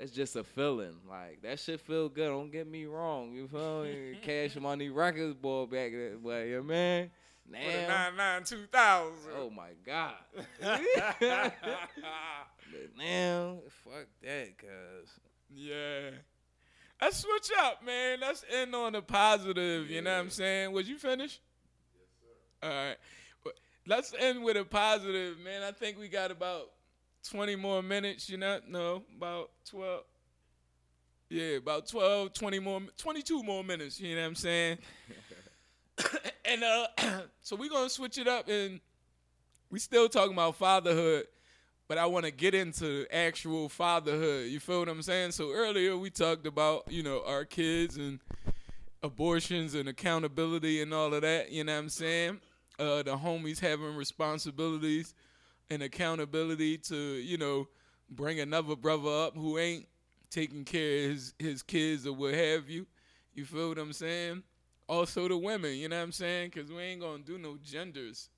It's just a feeling. Like that shit feel good. Don't get me wrong. You feel me? Cash Money Records boy back that way, yeah, man. For the Now, nine nine two thousand. oh my god. but now, fuck that, cuz. Yeah. Let's switch up, man. Let's end on the positive. You know what I'm saying? Was you finished? Yes, sir. All right. Let's end with a positive, man. I think we got about 20 more minutes, you know? No, about 12. Yeah, about 12, 20 more, 22 more minutes, you know what I'm saying? and uh, so we're going to switch it up and we still talking about fatherhood, but I want to get into actual fatherhood. You feel what I'm saying? So earlier we talked about, you know, our kids and abortions and accountability and all of that, you know what I'm saying? Uh, the homies having responsibilities and accountability to, you know, bring another brother up who ain't taking care of his, his kids or what have you. You feel what I'm saying? Also the women, you know what I'm saying? Because we ain't going to do no genders.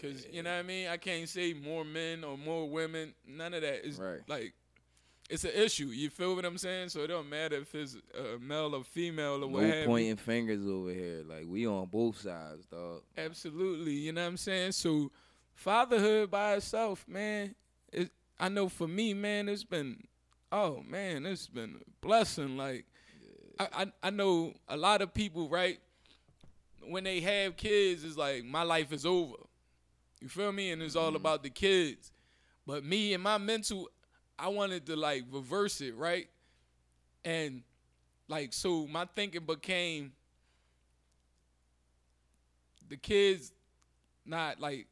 Cause you know what I mean. I can't say more men or more women. None of that is Right. like it's an issue. You feel what I'm saying? So it don't matter if it's uh, male or female or what No pointing fingers over here. Like we on both sides, dog. Absolutely. You know what I'm saying? So fatherhood by itself, man. It, I know for me, man, it's been oh man, it's been a blessing. Like I, I I know a lot of people, right? When they have kids, it's like my life is over. You feel me? And it's all about the kids. But me and my mental, I wanted to like reverse it, right? And like so my thinking became the kids not like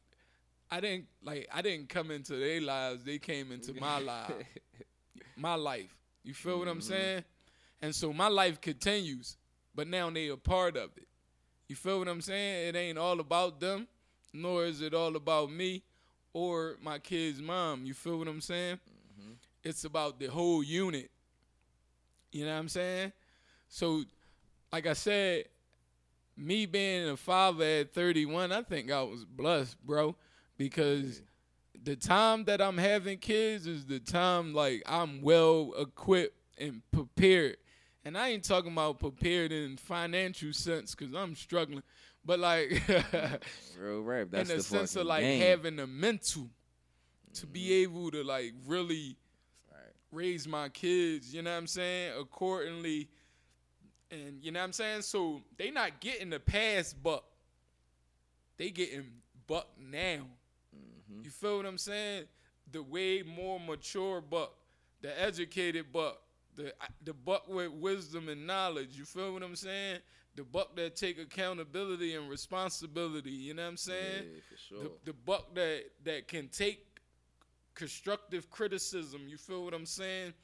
I didn't like I didn't come into their lives, they came into my life. My life. You feel what I'm mm-hmm. saying? And so my life continues, but now they a part of it. You feel what I'm saying? It ain't all about them, nor is it all about me or my kid's mom. You feel what I'm saying? It's about the whole unit. You know what I'm saying? So, like I said, me being a father at 31, I think I was blessed, bro, because the time that I'm having kids is the time like I'm well equipped and prepared. And I ain't talking about prepared in financial sense because I'm struggling, but like Real rap. in That's the, the sense of like game. having the mental to be mm-hmm. able to like really raise my kids, you know what I'm saying, accordingly. And you know what I'm saying? So they not getting the past buck. They getting buck now. Mm-hmm. You feel what I'm saying? The way more mature buck, the educated buck, the the buck with wisdom and knowledge. You feel what I'm saying? The buck that take accountability and responsibility. You know what I'm saying? Yeah, for sure. the, the buck that that can take constructive criticism. You feel what I'm saying?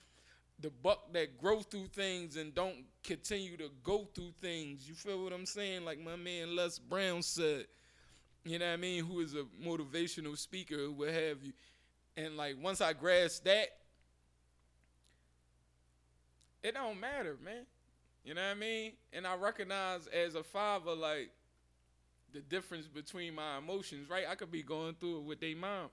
The buck that grow through things and don't continue to go through things. You feel what I'm saying? Like my man Les Brown said. You know what I mean? Who is a motivational speaker, what have you. And like once I grasped that, it don't matter, man. You know what I mean? And I recognize as a father, like the difference between my emotions, right? I could be going through it with their mom.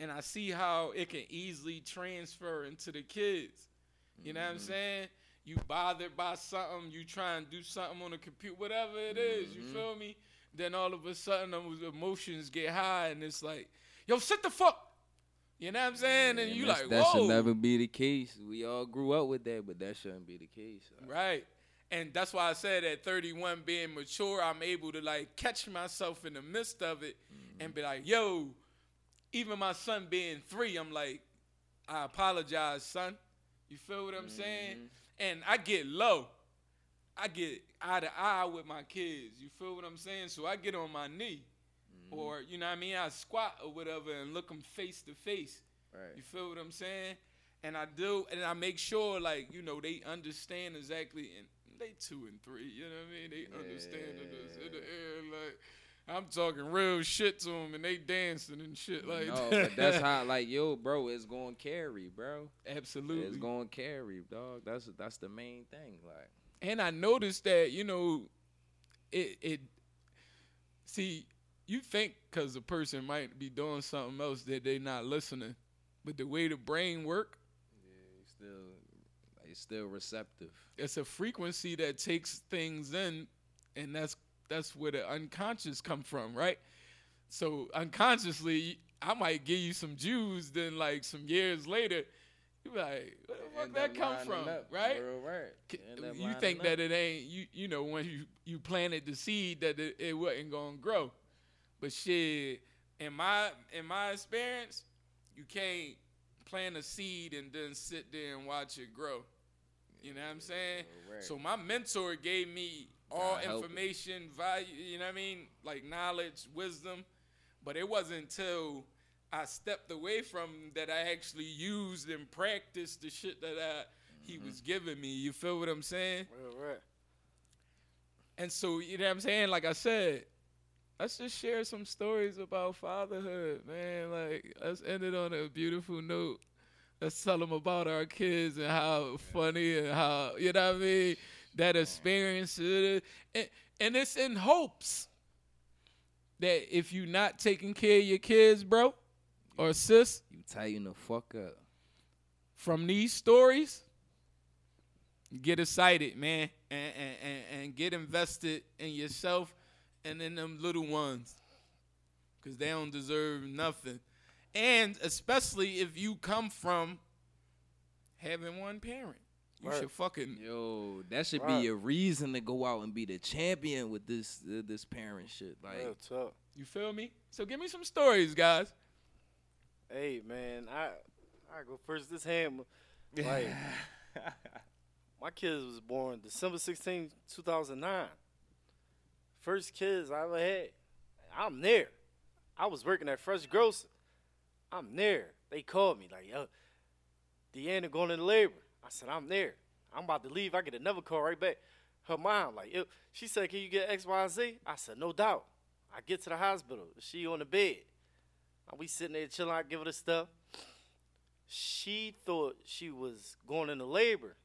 And I see how it can easily transfer into the kids. You know what I'm mm-hmm. saying? You bothered by something, you try and do something on the computer, whatever it is, you mm-hmm. feel me? Then all of a sudden those emotions get high and it's like, yo, sit the fuck. You know what I'm saying? And you like, that whoa. should never be the case. We all grew up with that, but that shouldn't be the case. Uh, right. And that's why I said at 31 being mature, I'm able to like catch myself in the midst of it mm-hmm. and be like, yo, even my son being three, I'm like, I apologize, son. You feel what I'm saying? Mm-hmm. And I get low. I get eye to eye with my kids. You feel what I'm saying? So I get on my knee. Mm-hmm. Or, you know what I mean? I squat or whatever and look them face to face. You feel what I'm saying? And I do, and I make sure, like, you know, they understand exactly, and they two and three, you know what I mean? They understand it in the air, like, I'm talking real shit to them, and they dancing and shit like No, that. but that's how like yo, bro, it's going to carry, bro. Absolutely. It's going to carry, dog. That's that's the main thing. Like, and I noticed that you know, it it. See, you think because a person might be doing something else that they not listening, but the way the brain work, yeah, it's still it's still receptive. it's a frequency that takes things in, and that's that's where the unconscious come from, right? So unconsciously, I might give you some Jews, then like some years later, you be like, where the fuck that come from, up, right? Real right. K- End up you think up. that it ain't you you know when you you planted the seed that it, it wasn't gonna grow but shit in my in my experience you can't plant a seed and then sit there and watch it grow you know what i'm saying Right. so my mentor gave me all it. information value you know what i mean like knowledge wisdom but it wasn't until I stepped away from that I actually used and practiced the shit that I, he Mm-hmm. was giving me. You feel what I'm saying? Real right. And so, you know what I'm saying? Like I said, let's just share some stories about fatherhood, man. Like, let's end it on a beautiful note. Let's tell them about our kids and how funny and how, you know what I mean? That experience. And, and it's in hopes that if you're not taking care of your kids, bro, or sis, You tighten the fuck up. from these stories, get excited, man, and, and, and, and get invested in yourself and in them little ones. Because they don't deserve nothing. And especially if you come from having one parent. You Right. should fucking Yo, that should Right. be a reason to go out and be the champion with this uh, this parent shit. Like, Real talk. you feel me? So give me some stories, guys. Hey man, I I go first. This hammer, like my kids was born December 16, 2009. First kids I ever had. I'm there. I was working at Fresh Grocer. I'm there. They called me like, yo, Deanna going into labor. I said, I'm there. I'm about to leave. I get another call right back. Her mom, like, she said, can you get X, Y, Z? I said, no doubt. I get to the hospital. She on the bed. We sitting there chilling. I give her the stuff. She thought she was going into labor.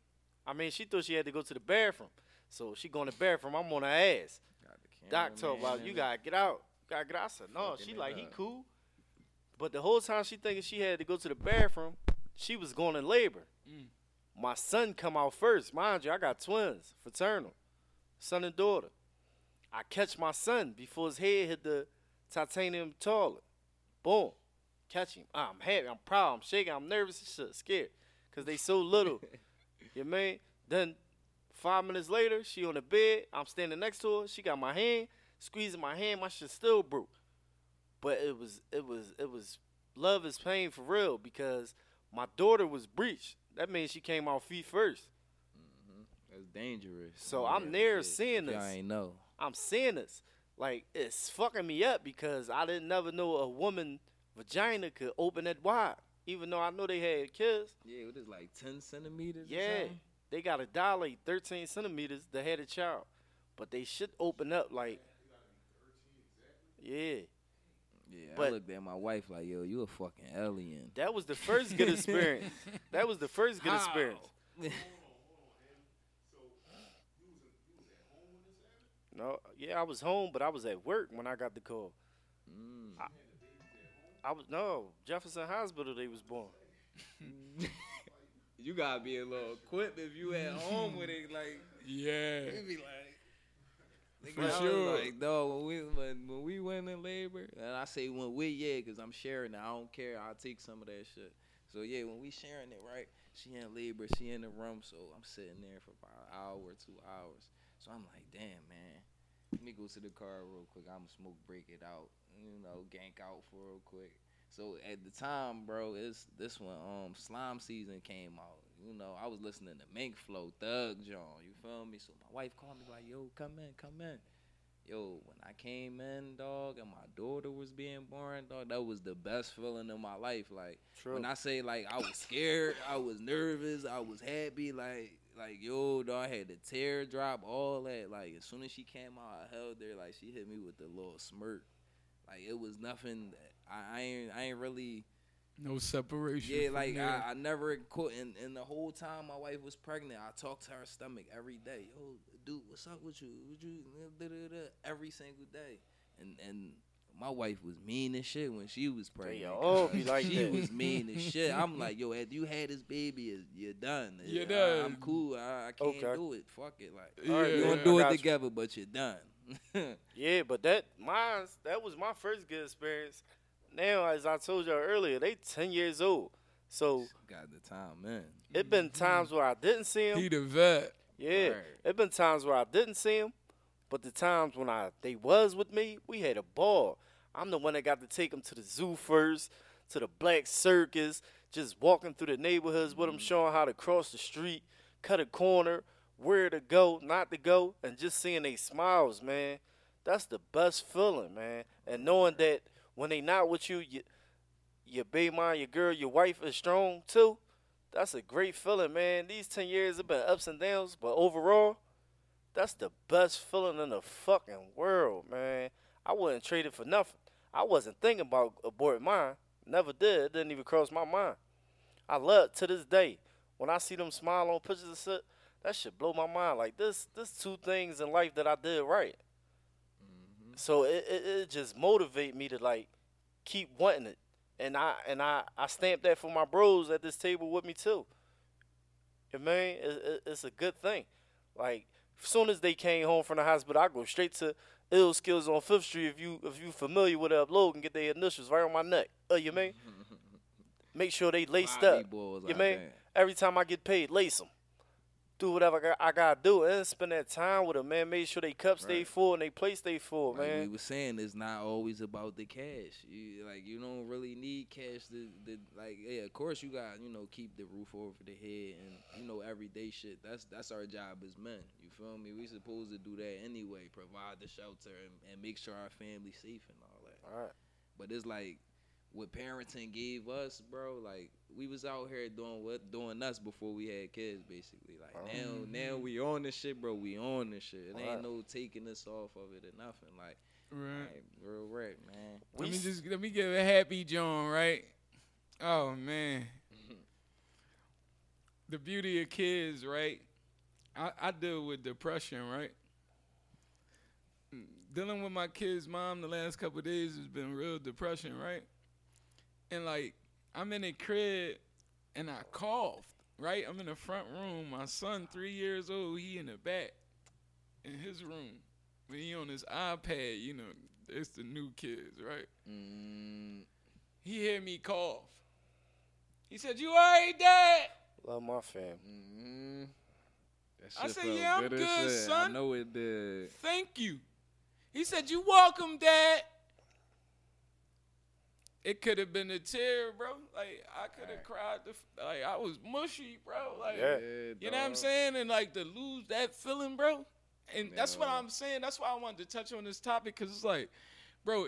I mean, she thought she had to go to the bathroom. So she going to the bathroom. I'm on her ass. Got the Doc told about you gotta get out. You gotta get out. I said, no, she like he cool. But the whole time she thinking she had to go to the bathroom, she was going in labor. Mm. My son come out first. Mind you, I got twins, fraternal. Son and daughter. I catch my son before his head hit the titanium toilet. Boom. Catch him. I'm happy. I'm proud. I'm shaking. I'm nervous and shit. Scared. Cause they so little. you mean? Then five minutes later, she on the bed. I'm standing next to her. She got my hand, squeezing my hand. My shit still broke. But it was it was it was love is pain for real because my daughter was breached. That means she came out feet first. Mm-hmm. That's dangerous. So I'm there shit. seeing this. Y'all ain't know. I'm seeing this. Like it's fucking me up because I didn't never know a woman vagina could open that wide. Even though I know they had kids. Yeah, it was like ten centimeters. Yeah. something? They got a dilate 13 centimeters to had a child. But they should open up like Yeah. Yeah, I looked at my wife like, yo, you a fucking alien. That was the first good experience. that was the first good How? experience. No, yeah, I was home, but I was at work when I got the call. Mm. I was no Jefferson Hospital. They was born. You gotta be a little equipped if you at home with it. Like, Yeah. it be like. Nigga, For sure. Like, dog, when we when, when we went in labor, and I say when we, yeah, because I'm sharing it. I don't care. I'll take some of that shit. So yeah, when we sharing it, right? She in labor, she in the room, so I'm sitting there for about an hour or two hours. So I'm like, damn, man. Let me go to the car real quick. I'ma smoke break it out, you know, gank out for real quick. So at the time, bro, it's this one um slime season came out. You know, I was listening to Mink Flow, Thug John. You feel me? So my wife called me like, "Yo, come in, come in." Yo, when I came in, dog, and my daughter was being born, dog, that was the best feeling in my life. Like True. when I say like I was scared, I was nervous, I was happy, like like yo, dog, I had the tear drop, all that. Like as soon as she came out, I held her, like she hit me with a little smirk. Like it was nothing. That, I, I ain't I ain't really No separation. yeah, like. I, I never quit. And, and the whole time my wife was pregnant, I talked to her stomach every day. Yo, dude, what's up with you? Would you da, da, da, every single day? And and my wife was mean as shit when she was pregnant. all be like she that. was mean as shit. I'm like, yo, after you had this baby, you're done. You're I- I'm cool. I, I can't Okay. do it. Fuck it. Like All right, Yeah. we man, gonna I do got it you. together, but you're done. Yeah, but that mine that was my first good experience. Now, as I told y'all earlier, they ten years old. So Got the time, man. it been mm-hmm. times where I didn't see them. he the vet. Yeah, Right. it been times where I didn't see them, but the times when I they was with me, we had a ball. I'm the one that got to take them to the zoo first, to the black circus, just walking through the neighborhoods with them, mm-hmm. showing how to cross the street, cut a corner, where to go, not to go, and just seeing they smiles, man. That's the best feeling, man. And knowing that when they not with you, you your baby mom, your girl, your wife is strong too. That's a great feeling, man. These 10 years have been ups and downs, but overall, that's the best feeling in the fucking world, man. I wouldn't trade it for nothing. I wasn't thinking about aborting mine. Never did. It didn't even cross my mind. I love to this day when I see them smile on pictures and shit. That shit blow my mind. Like this, this two things in life that I did right. So it, it, it just motivate me to like keep wanting it, and I and I I stamp that for my bros at this table with me too. You know what I mean, it, it, it's a good thing. Like as soon as they came home from the hospital, I go straight to Ill Skills on Fifth Street. If you if you familiar with the upload and get their initials right on my neck. Uh, you mean? Make sure they laced Bobby up. You mean? Every time I get paid, lace them. Do whatever I got, I gotta do and spend that time with them, man. Make sure they cup stay full and they plate stay full, Like we man. was saying, it's not always about the cash. You, like you don't really need cash to, to like yeah, of course you got you know keep the roof over the head and you know everyday shit. That's that's our job as men. You feel me? We supposed to do that anyway. Provide the shelter and, and make sure our family safe and all that. All right. But it's like what parenting gave us, bro. Like we was out here doing what doing us before we had kids, basically. Like Oh. now, now we on this shit, bro. We on this shit. It ain't Alright. no taking us off of it or nothing. Like, Right. like real rap, man. We Let me s- just let me give a happy John, right? Oh man. the beauty of kids, right? I, I deal with depression, right? Mm, Dealing with my kid's mom the last couple of days has been real depression, right? And like I'm in a crib and I coughed, right? I'm in the front room. My son, three years old, he in the back in his room. When he on his iPad, you know, it's the new kids, right? Mm, He hear me cough. He said, "You alright, Dad?" Love my fam. mm, that I said, felt "Yeah, I'm good, son." I know it did. Thank you. He said, "You welcome, Dad." It could have been a tear, bro. Like I could have cried. The, like I was mushy, bro. Like Yeah. you know what I'm saying? And like to lose that feeling, bro. And that's what I'm saying. That's why I wanted to touch on this topic because it's like, bro,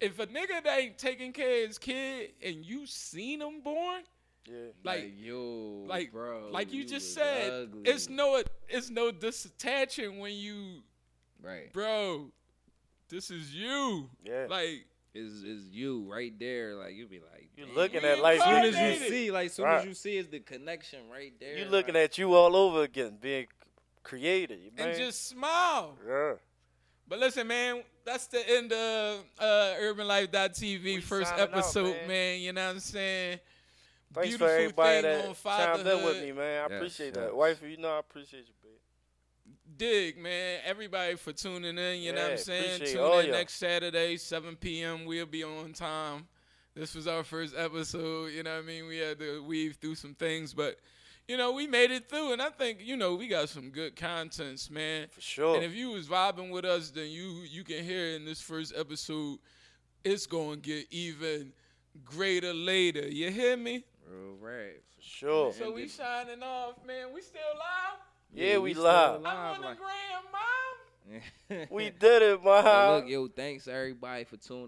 if a nigga that ain't taking care of his kid and you seen him born, Yeah. Like, like yo, like bro, like you, you just said, ugly. it's no it's no disattaching when you, right. bro. This is you. Yeah. Like Is is you right there? Like you be like, You damn. looking at life. As soon as you see, like, soon Right. as you see, is the connection right there. You looking at you all over again, being created, man. and just smile. yeah. But listen, man, that's the end of uh, UrbanLife.tv We first signing out, episode, man. man. You know what I'm saying? Thanks Beautiful for everybody that chimed with me, man. I Yes, appreciate yes. that. Wife, you know I appreciate you. Dig, man. Everybody for tuning in. You know what I'm saying? Tune in y'all. next Saturday, 7 p.m. We'll be on time. This was our first episode. You know what I mean? We had to weave through some things, but, you know, we made it through. And I think, you know, we got some good contents, man. For sure. And if you was vibing with us, then you you can hear in this first episode, it's gonna get even greater later. You hear me? real rap. For sure. So we signing off, man. We still live. Yeah, we still live. I'm on the like- gram, mom. We did it, man. But look, yo, thanks everybody for tuning.